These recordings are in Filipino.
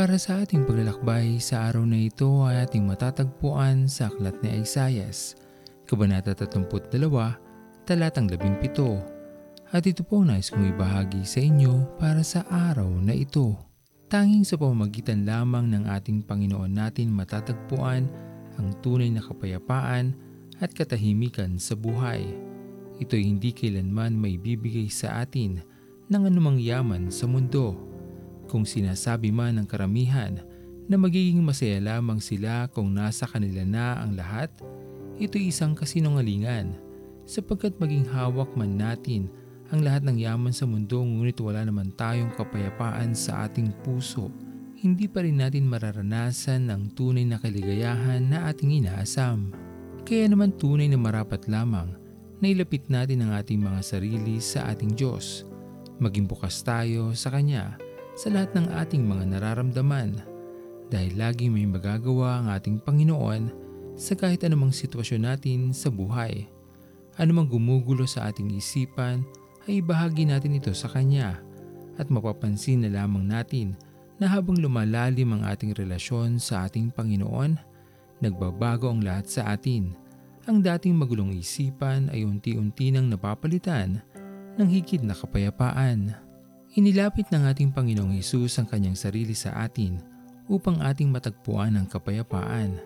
Para sa ating paglalakbay sa araw na ito ay ating matatagpuan sa Aklat ni Isayas, Kabanata 32, Talatang 17. At ito po nais kong ibahagi sa inyo para sa araw na ito. Tanging sa pamamagitan lamang ng ating Panginoon natin matatagpuan ang tunay na kapayapaan at katahimikan sa buhay. Ito'y hindi kailanman may bibigay sa atin ng anumang yaman sa mundo. Kung sinasabi man ng karamihan na magiging masaya lamang sila kung nasa kanila na ang lahat, ito'y isang kasinungalingan sapagkat maging hawak man natin ang lahat ng yaman sa mundo ngunit wala naman tayong kapayapaan sa ating puso, hindi pa rin natin mararanasan ang tunay na kaligayahan na ating inaasam. Kaya naman tunay na marapat lamang na ilapit natin ang ating mga sarili sa ating Diyos. Maging bukas tayo sa Kanya sa lahat ng ating mga nararamdaman dahil lagi may magagawa ang ating Panginoon sa kahit anumang sitwasyon natin sa buhay. Anumang gumugulo sa ating isipan ay ibahagi natin ito sa Kanya at mapapansin na lamang natin na habang lumalalim ang ating relasyon sa ating Panginoon, nagbabago ang lahat sa atin. Ang dating magulong isipan ay unti-unti nang napapalitan ng higit na kapayapaan. Inilapit ng ating Panginoong Hesus ang kanyang sarili sa atin upang ating matagpuan ang kapayapaan.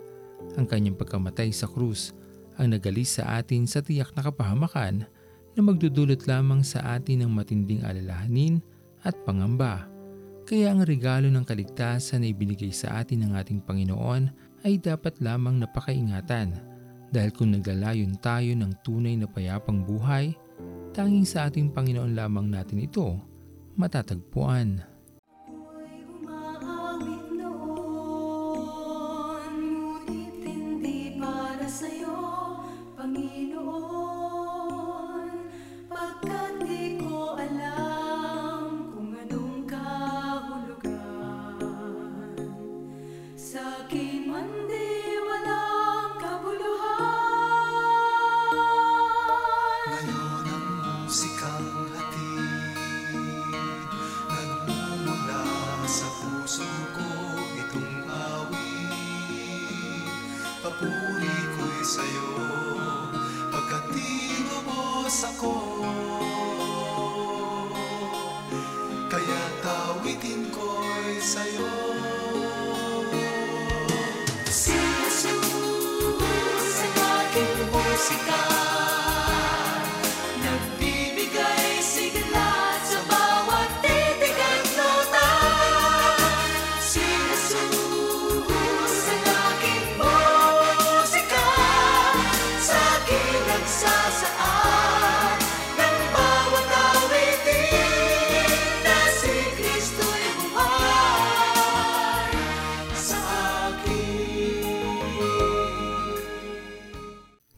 Ang kanyang pagkamatay sa krus ang nagalis sa atin sa tiyak na kapahamakan na magdudulot lamang sa atin ng matinding alalahanin at pangamba. Kaya ang regalo ng kaligtasan na ibinigay sa atin ng ating Panginoon ay dapat lamang napakaingatan dahil kung naglalayon tayo ng tunay na payapang buhay, tanging sa ating Panginoon lamang natin ito matatagpuan. Noon, para sa'yo, Panginoon. Tinubos ako Kaya tawitin ko'y sa'yo. Si Jesus ang aking musika. Nagbibigay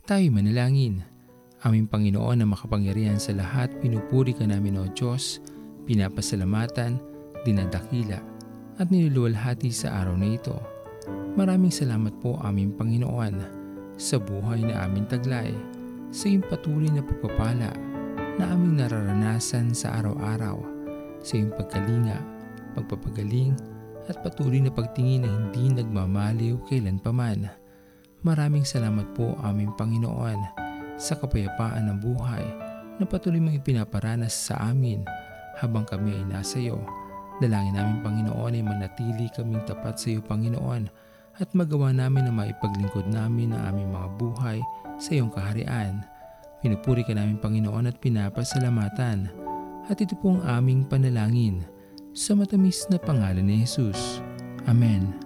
Tayo manalangin. Aming Panginoon na makapangyarihan sa lahat, pinupuri ka namin o Diyos, pinapasalamatan, dinadakila, at niluluwalhati sa araw na ito. Maraming salamat po aming Panginoon sa buhay na aming taglay, sa iyong patuloy na pagpapala na aming nararanasan sa araw-araw, sa iyong pagkalinga, pagpapagaling, at patuloy na pagtingin na hindi nagmamaliw kailanpaman. Maraming salamat po aming Panginoon sa kapayapaan ng buhay na patuloy mong ipinaparanas sa amin habang kami ay nasa iyo. Dalangin namin Panginoon ay manatili kaming tapat sa iyo Panginoon at magawa namin na maipaglingkod namin ang aming mga buhay sa iyong kaharian. Pinupuri ka namin Panginoon at pinapasalamatan at ito po ang aming panalangin sa matamis na pangalan ni Jesus. Amen.